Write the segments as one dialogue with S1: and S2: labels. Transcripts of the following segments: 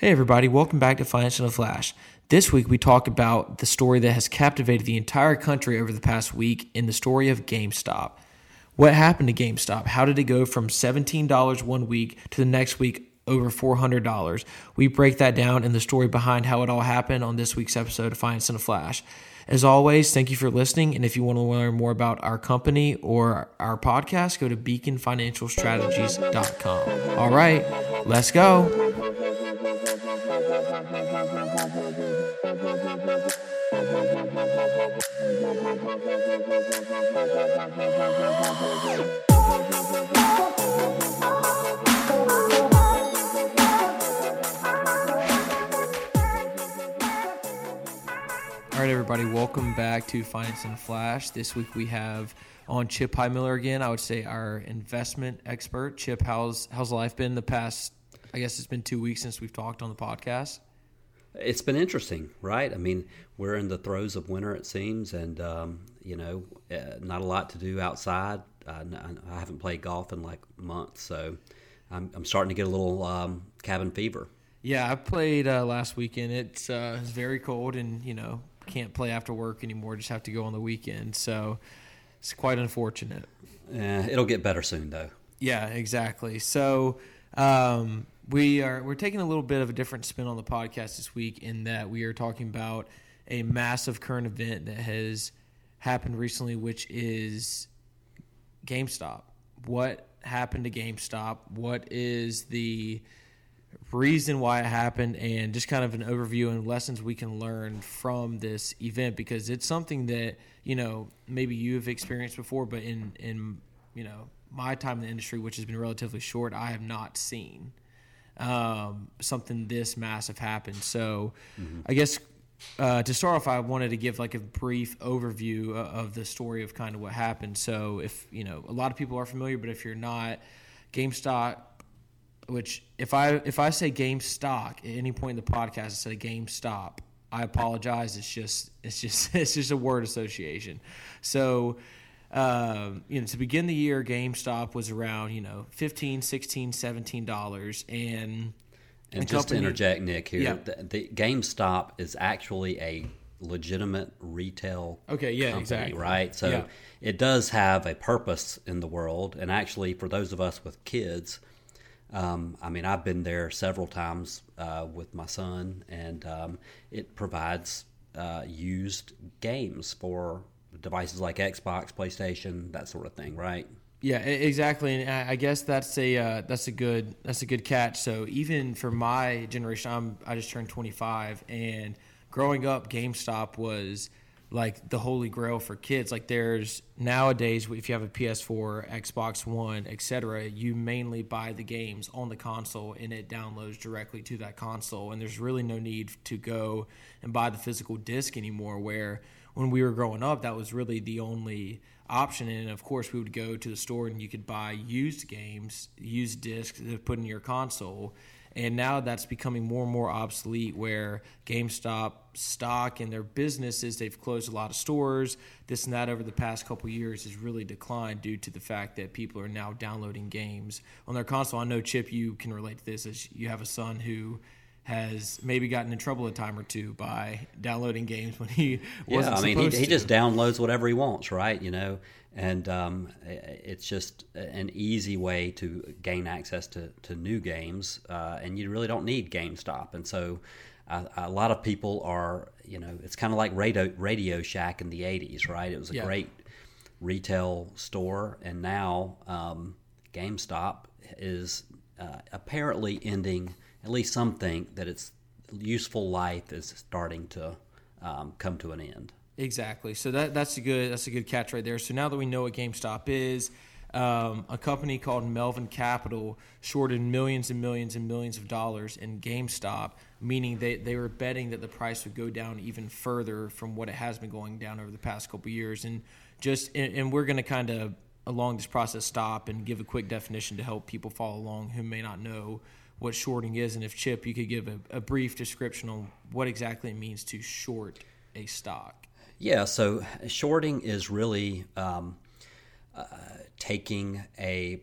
S1: Hey, everybody, welcome back to Finance in a Flash. This week, we talk about the story that has captivated the entire country over the past week in the story of GameStop. What happened to GameStop? How did it go from $17 one week to the next week over $400? We break that down in the story behind how it all happened on this week's episode of Finance in a Flash. As always, thank you for listening. And if you want to learn more about our company or our podcast, go to beaconfinancialstrategies.com. All right, let's go. everybody, welcome back to Finance and Flash. This week we have on Chip Highmiller again. I would say our investment expert. Chip, how's how's life been the past? I guess it's been two weeks since we've talked on the podcast.
S2: It's been interesting, right? I mean, we're in the throes of winter, it seems, and um, you know, uh, not a lot to do outside. Uh, I haven't played golf in like months, so I'm, I'm starting to get a little um, cabin fever.
S1: Yeah, I played uh, last weekend. It's uh, it's very cold, and you know, can't play after work anymore. Just have to go on the weekend. So it's quite unfortunate.
S2: Yeah, it'll get better soon, though.
S1: Yeah, exactly. So um, we are we're taking a little bit of a different spin on the podcast this week in that we are talking about a massive current event that has happened recently, which is GameStop. What happened to GameStop? What is the reason why it happened and just kind of an overview and lessons we can learn from this event because it's something that you know maybe you've experienced before but in in you know my time in the industry which has been relatively short i have not seen um, something this massive happen so mm-hmm. i guess uh, to start off, I wanted to give like a brief overview of the story of kind of what happened. So, if you know, a lot of people are familiar, but if you're not, GameStop which if I if I say GameStop at any point in the podcast, I say GameStop. I apologize. It's just it's just it's just a word association. So, um, you know, to begin the year, GameStop was around you know 15 16 17 dollars and.
S2: And just company, to interject, Nick, here, yeah. the, the GameStop is actually a legitimate retail
S1: okay yeah
S2: company,
S1: exactly
S2: right so
S1: yeah.
S2: it does have a purpose in the world and actually for those of us with kids um, I mean, I've been there several times uh, with my son, and um, it provides uh, used games for devices like Xbox, PlayStation, that sort of thing, right?
S1: Yeah, exactly, and I guess that's a uh, that's a good that's a good catch. So even for my generation, I'm I just turned 25, and growing up, GameStop was like the holy grail for kids. Like there's nowadays, if you have a PS4, Xbox One, etc., you mainly buy the games on the console and it downloads directly to that console. And there's really no need to go and buy the physical disc anymore. Where when we were growing up, that was really the only option. And of course, we would go to the store and you could buy used games, used discs to put in your console and now that's becoming more and more obsolete where GameStop stock and their businesses, they've closed a lot of stores. This and that over the past couple years has really declined due to the fact that people are now downloading games on their console. I know, Chip, you can relate to this as you have a son who has maybe gotten in trouble a time or two by downloading games when he wasn't
S2: yeah, I mean, he,
S1: he,
S2: just downloads whatever he wants, right? You know, and um, it's just an easy way to gain access to, to new games, uh, and you really don't need GameStop. And so, uh, a lot of people are, you know, it's kind of like Radio Radio Shack in the '80s, right? It was a yeah. great retail store, and now um, GameStop is uh, apparently ending. At least some think that its useful life is starting to um, come to an end.
S1: Exactly. So that that's a good that's a good catch right there. So now that we know what GameStop is, um, a company called Melvin Capital shorted millions and millions and millions of dollars in GameStop, meaning they, they were betting that the price would go down even further from what it has been going down over the past couple years. And just and, and we're going to kind of along this process stop and give a quick definition to help people follow along who may not know what shorting is. And if Chip, you could give a, a brief description on what exactly it means to short a stock.
S2: Yeah, so shorting is really um, uh, taking a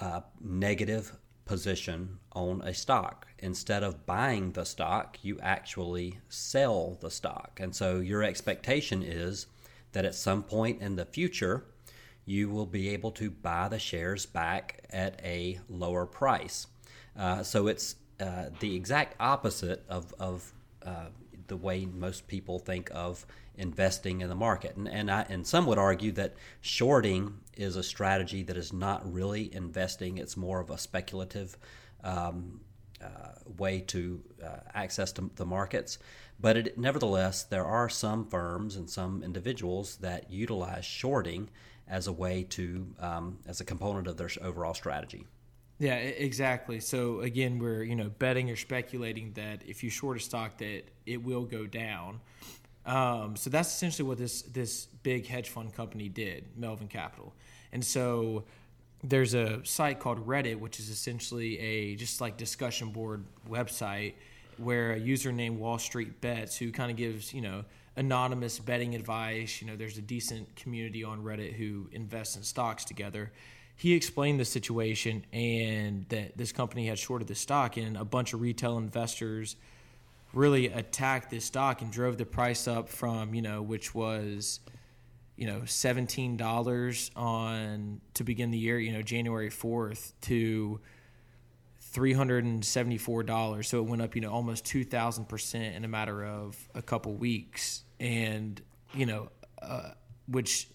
S2: uh, negative position on a stock. Instead of buying the stock, you actually sell the stock. And so your expectation is that at some point in the future, you will be able to buy the shares back at a lower price. Uh, so it's uh, the exact opposite of, of uh, the way most people think of investing in the market. And, and, I, and some would argue that shorting is a strategy that is not really investing, it's more of a speculative um, uh, way to uh, access to the markets. But it, nevertheless, there are some firms and some individuals that utilize shorting as a way to, um, as a component of their overall strategy.
S1: Yeah, exactly. So again, we're you know betting or speculating that if you short a stock, that it will go down. Um, so that's essentially what this this big hedge fund company did, Melvin Capital. And so there's a site called Reddit, which is essentially a just like discussion board website where a user named Wall Street Bets, who kind of gives you know anonymous betting advice. You know, there's a decent community on Reddit who invests in stocks together he explained the situation and that this company had shorted the stock, and a bunch of retail investors really attacked this stock and drove the price up from you know which was you know seventeen dollars on to begin the year, you know January fourth to three hundred and seventy four dollars. So it went up, you know, almost two thousand percent in a matter of a couple weeks, and you know, uh, which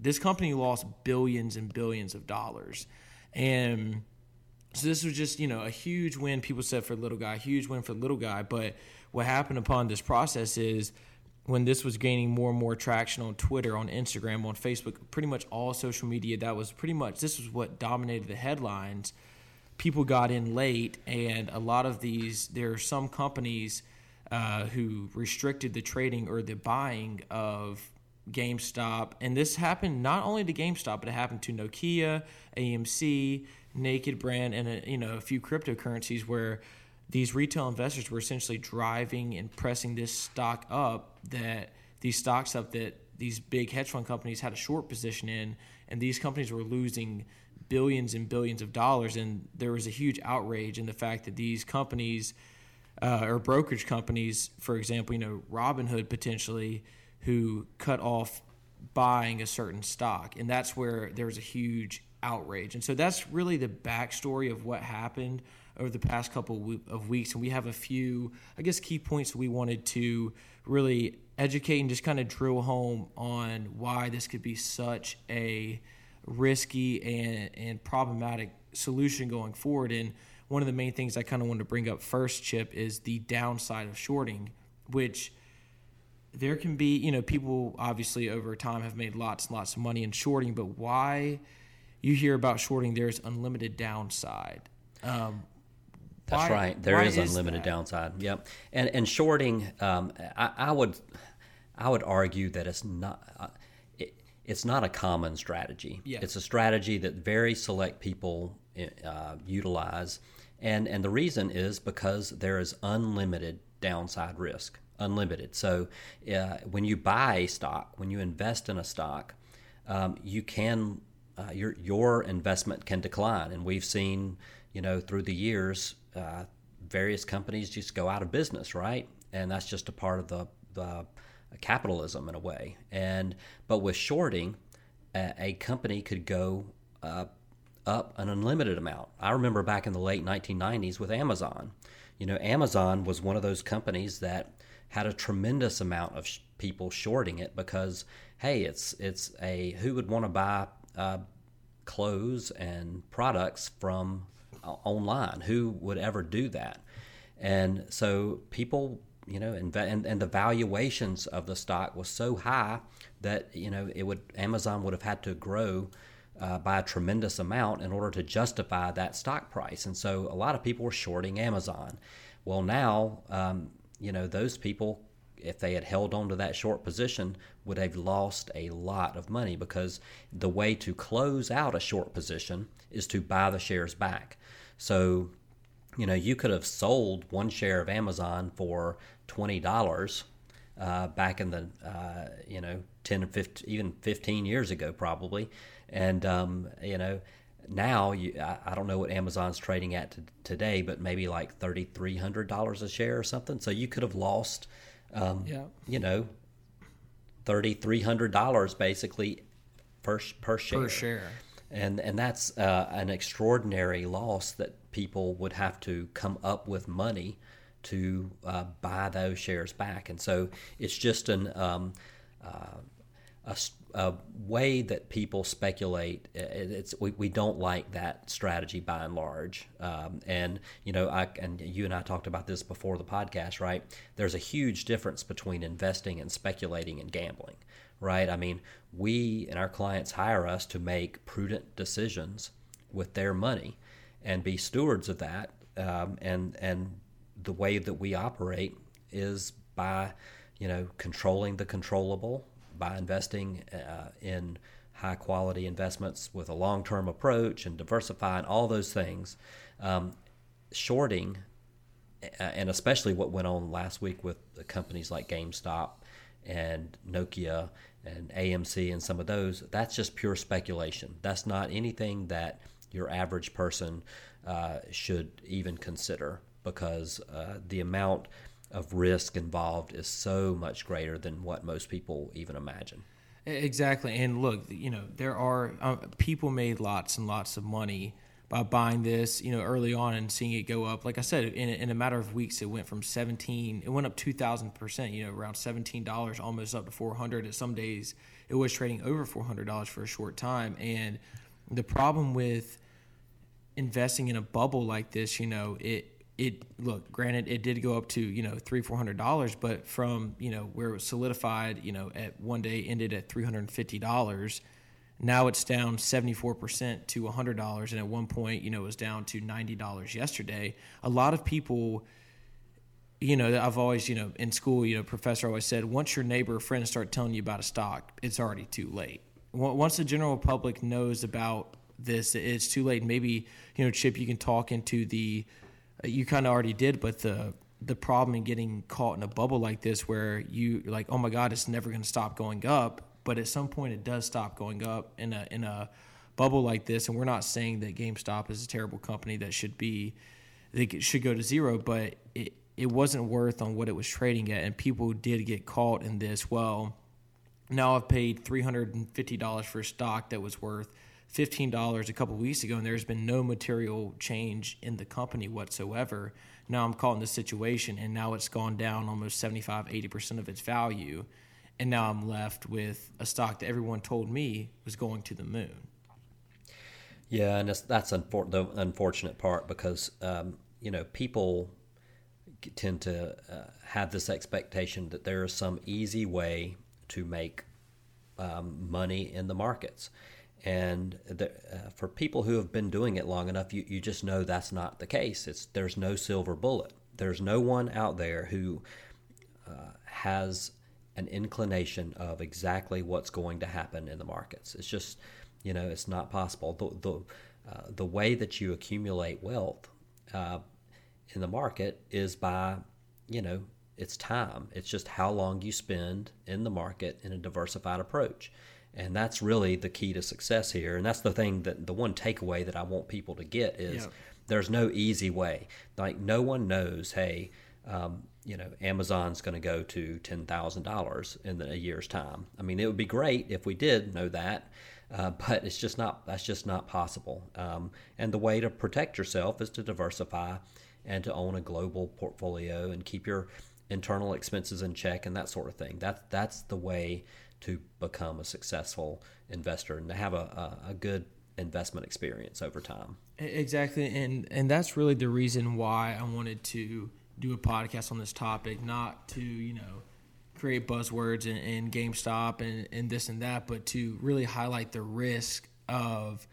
S1: this company lost billions and billions of dollars. And so this was just, you know, a huge win, people said for little guy, huge win for little guy. But what happened upon this process is when this was gaining more and more traction on Twitter, on Instagram, on Facebook, pretty much all social media, that was pretty much, this was what dominated the headlines. People got in late, and a lot of these, there are some companies uh, who restricted the trading or the buying of GameStop, and this happened not only to GameStop, but it happened to Nokia, AMC, Naked Brand, and a, you know a few cryptocurrencies where these retail investors were essentially driving and pressing this stock up that these stocks up that these big hedge fund companies had a short position in, and these companies were losing billions and billions of dollars, and there was a huge outrage in the fact that these companies uh, or brokerage companies, for example, you know Robinhood potentially who cut off buying a certain stock, and that's where there was a huge outrage. And so that's really the backstory of what happened over the past couple of weeks. And we have a few, I guess, key points we wanted to really educate and just kind of drill home on why this could be such a risky and, and problematic solution going forward. And one of the main things I kind of wanted to bring up first, Chip, is the downside of shorting, which there can be, you know, people obviously over time have made lots and lots of money in shorting, but why you hear about shorting, there's unlimited downside. Um,
S2: That's why, right. There is unlimited that? downside. Yep. And and shorting, um, I, I, would I would argue that it's not. It, it's not a common strategy. Yeah. It's a strategy that very select people uh, utilize, and and the reason is because there is unlimited downside risk unlimited. So uh, when you buy a stock, when you invest in a stock, um, you can uh, your your investment can decline, and we've seen you know through the years uh, various companies just go out of business, right? And that's just a part of the, the capitalism in a way. And but with shorting, a, a company could go uh, up an unlimited amount. I remember back in the late 1990s with Amazon. You know, Amazon was one of those companies that had a tremendous amount of sh- people shorting it because hey, it's it's a who would want to buy uh, clothes and products from uh, online? Who would ever do that? And so people, you know, and, and and the valuations of the stock was so high that you know it would Amazon would have had to grow. Uh, by a tremendous amount in order to justify that stock price. And so a lot of people were shorting Amazon. Well, now um, you know, those people, if they had held on to that short position, would have lost a lot of money because the way to close out a short position is to buy the shares back. So, you know, you could have sold one share of Amazon for twenty dollars uh, back in the uh, you know 10 or 15, even 15 years ago probably and um, you know now you, I, I, don't know what Amazon's trading at to, today, but maybe like thirty three hundred dollars a share or something. So you could have lost, um, yeah. you know, thirty three hundred dollars basically per per share.
S1: Per share.
S2: And and that's uh, an extraordinary loss that people would have to come up with money to uh, buy those shares back. And so it's just an um, uh, a, a, way that people speculate. It's we, we don't like that strategy by and large. Um, and you know, I and you and I talked about this before the podcast, right? There's a huge difference between investing and speculating and gambling, right? I mean, we and our clients hire us to make prudent decisions with their money and be stewards of that. Um, and and the way that we operate is by you know controlling the controllable by investing uh, in high quality investments with a long term approach and diversifying all those things. Um, shorting, and especially what went on last week with companies like GameStop and Nokia and AMC and some of those, that's just pure speculation. That's not anything that your average person uh, should even consider because uh, the amount of risk involved is so much greater than what most people even imagine.
S1: Exactly. And look, you know, there are uh, people made lots and lots of money by buying this, you know, early on and seeing it go up. Like I said, in, in a matter of weeks, it went from 17, it went up 2,000%, you know, around $17, almost up to 400. At some days, it was trading over $400 for a short time. And the problem with investing in a bubble like this, you know, it, it look granted it did go up to you know three four hundred dollars but from you know where it was solidified you know at one day ended at three hundred and fifty dollars. Now it's down 74% to $100 and at one point you know it was down to $90 yesterday. A lot of people you know i've always you know in school you know professor always said once your neighbor or friends start telling you about a stock it's already too late. Once the general public knows about this it's too late. Maybe you know chip you can talk into the you kind of already did, but the the problem in getting caught in a bubble like this, where you like, oh my God, it's never going to stop going up, but at some point it does stop going up in a in a bubble like this. And we're not saying that GameStop is a terrible company that should be that should go to zero, but it it wasn't worth on what it was trading at, and people did get caught in this. Well, now I've paid three hundred and fifty dollars for a stock that was worth $15 a couple weeks ago and there's been no material change in the company whatsoever. Now I'm caught in this situation and now it's gone down almost 75, 80% of its value. And now I'm left with a stock that everyone told me was going to the moon.
S2: Yeah, and that's, the unfortunate part because, um, you know, people tend to uh, have this expectation that there is some easy way to make um, money in the markets. And the, uh, for people who have been doing it long enough, you, you just know that's not the case. It's there's no silver bullet. There's no one out there who uh, has an inclination of exactly what's going to happen in the markets. It's just, you know, it's not possible. The the, uh, the way that you accumulate wealth uh, in the market is by, you know, it's time. It's just how long you spend in the market in a diversified approach. And that's really the key to success here. And that's the thing that the one takeaway that I want people to get is there's no easy way. Like no one knows, hey, um, you know, Amazon's going to go to ten thousand dollars in a year's time. I mean, it would be great if we did know that, uh, but it's just not. That's just not possible. Um, and the way to protect yourself is to diversify and to own a global portfolio and keep your internal expenses in check and that sort of thing. That that's the way to become a successful investor and to have a, a, a good investment experience over time.
S1: Exactly, and and that's really the reason why I wanted to do a podcast on this topic, not to you know create buzzwords and, and GameStop and, and this and that, but to really highlight the risk of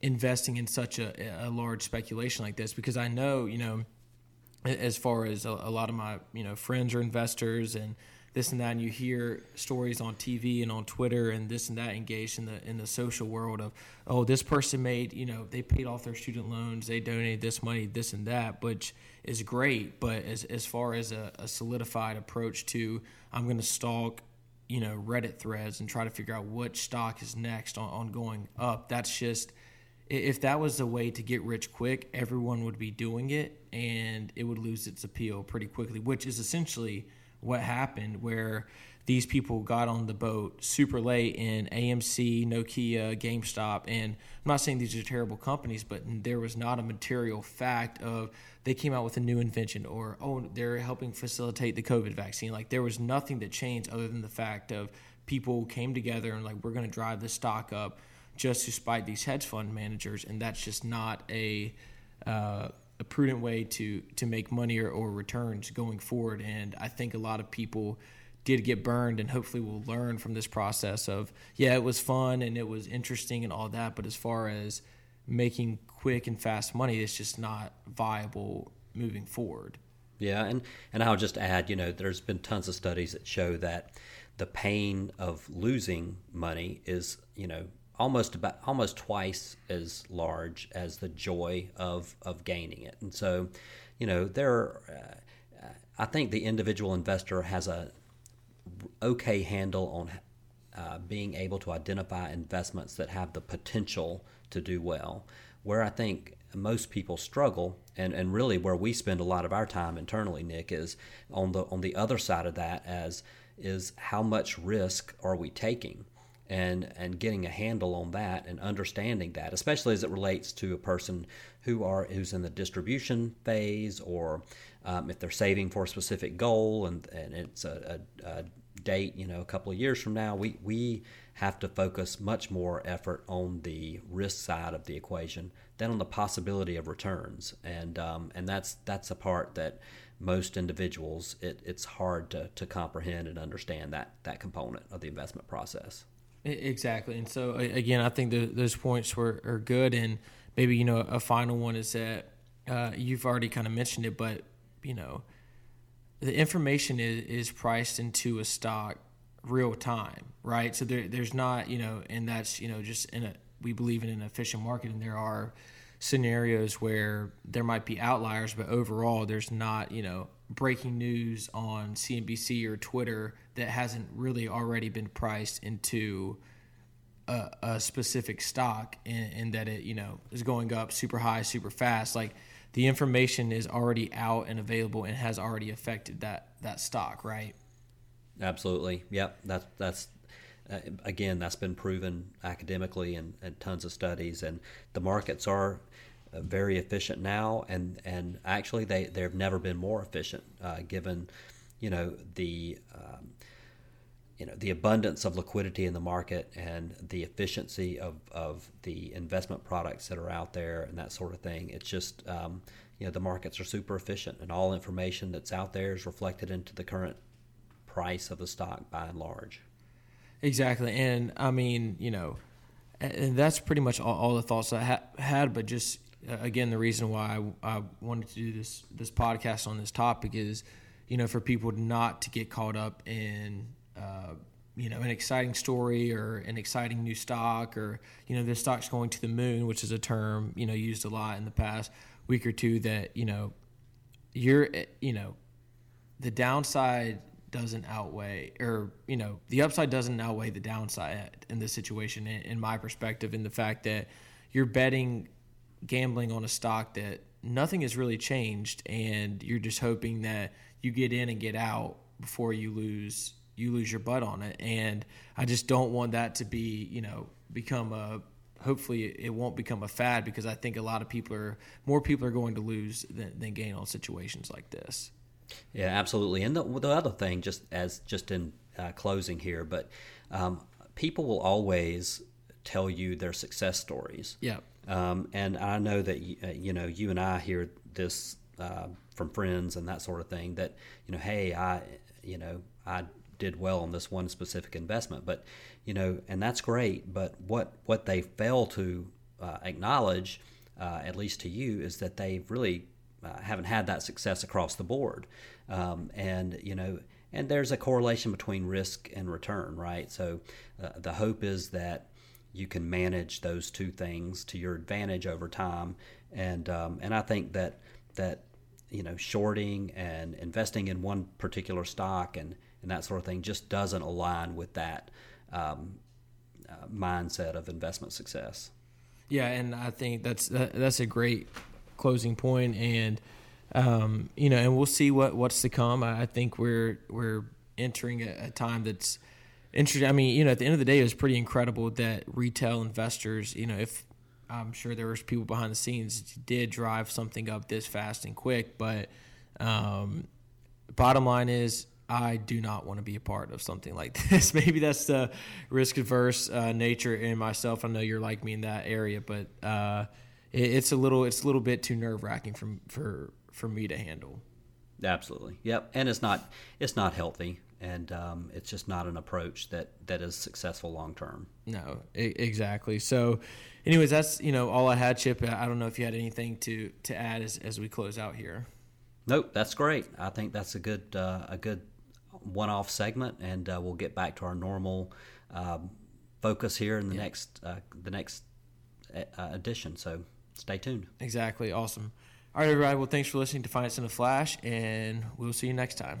S1: investing in such a, a large speculation like this. Because I know you know, as far as a, a lot of my you know friends are investors and this and that, and you hear stories on TV and on Twitter and this and that engaged in the in the social world of oh this person made you know they paid off their student loans, they donated this money, this and that, which is great. But as as far as a, a solidified approach to I'm going to stalk you know Reddit threads and try to figure out which stock is next on, on going up, that's just if that was a way to get rich quick, everyone would be doing it and it would lose its appeal pretty quickly, which is essentially what happened where these people got on the boat super late in AMC, Nokia, GameStop. And I'm not saying these are terrible companies, but there was not a material fact of they came out with a new invention or, oh, they're helping facilitate the COVID vaccine. Like there was nothing that changed other than the fact of people came together and like, we're going to drive the stock up just to spite these hedge fund managers, and that's just not a uh, a prudent way to to make money or, or returns going forward. And I think a lot of people did get burned, and hopefully will learn from this process of yeah, it was fun and it was interesting and all that, but as far as making quick and fast money, it's just not viable moving forward.
S2: Yeah, and and I'll just add, you know, there's been tons of studies that show that the pain of losing money is, you know, almost about almost twice as large as the joy of of gaining it. And so, you know, there, uh, I think the individual investor has a okay handle on uh, being able to identify investments that have the potential to do well. Where I think most people struggle, and, and really where we spend a lot of our time internally, Nick, is on the on the other side of that as is how much risk are we taking? And and getting a handle on that and understanding that, especially as it relates to a person who are who's in the distribution phase or um, if they're saving for a specific goal and and it's a, a, a date, you know, a couple of years from now, we we have to focus much more effort on the risk side of the equation than on the possibility of returns, and um, and that's that's a part that most individuals it, it's hard to, to comprehend and understand that that component of the investment process.
S1: Exactly, and so again, I think the, those points were are good, and maybe you know a final one is that uh, you've already kind of mentioned it, but you know the information is, is priced into a stock real time, right? So there, there's not you know, and that's you know just in a we believe in an efficient market, and there are scenarios where there might be outliers, but overall there's not you know breaking news on CNBC or Twitter that hasn't really already been priced into a, a specific stock and, that it you know is going up super high, super fast. Like the information is already out and available and has already affected that that stock, right?
S2: Absolutely. Yep. That's that's uh, again that's been proven academically and, and tons of studies and the markets are very efficient now, and and actually they they've never been more efficient, uh, given you know the um, you know the abundance of liquidity in the market and the efficiency of, of the investment products that are out there and that sort of thing. It's just um, you know the markets are super efficient, and all information that's out there is reflected into the current price of the stock by and large.
S1: Exactly, and I mean you know and that's pretty much all, all the thoughts I ha- had. But just uh, again, the reason why I, I, wanted to do this this podcast on this topic is, you know, for people not to get caught up in, uh, you know, an exciting story or an exciting new stock or you know, this stock's going to the moon, which is a term you know used a lot in the past week or two. That you know, you're you know, the downside doesn't outweigh or you know the upside doesn't outweigh the downside in this situation in, in my perspective in the fact that you're betting gambling on a stock that nothing has really changed and you're just hoping that you get in and get out before you lose you lose your butt on it and I just don't want that to be, you know, become a hopefully it won't become a fad because I think a lot of people are more people are going to lose than, than gain on situations like this.
S2: Yeah, absolutely. And the, the other thing, just as just in uh, closing here, but um, people will always tell you their success stories.
S1: Yeah.
S2: Um, and I know that uh, you know you and I hear this uh, from friends and that sort of thing. That you know, hey, I you know I did well on this one specific investment, but you know, and that's great. But what what they fail to uh, acknowledge, uh, at least to you, is that they really uh, haven't had that success across the board. Um, and you know, and there's a correlation between risk and return, right? So uh, the hope is that you can manage those two things to your advantage over time. And um, and I think that that you know shorting and investing in one particular stock and and that sort of thing just doesn't align with that um, uh, mindset of investment success.
S1: Yeah, and I think that's that's a great closing point, and um, you know, and we'll see what what's to come. I, think we're we're entering a, a time that's interesting. I mean, you know, at the end of the day, it was pretty incredible that retail investors, you know, if I'm sure there was people behind the scenes did drive something up this fast and quick, but um, bottom line is I do not want to be a part of something like this. Maybe that's the risk averse uh, nature in myself. I know you're like me in that area, but uh, it, it's a little it's a little bit too nerve wracking for for for me to handle.
S2: Absolutely, yep. And it's not it's not healthy, and um, it's just not an approach that that is successful long term.
S1: No, I- exactly. So, anyways, that's you know all I had, Chip. I don't know if you had anything to to add as as we close out here.
S2: Nope, that's great. I think that's a good uh, a good one-off segment, and uh, we'll get back to our normal um, focus here in the yeah. next uh, the next uh, edition. So stay tuned.
S1: Exactly. Awesome. All right, everybody. Well, thanks for listening to Finance in a Flash, and we'll see you next time.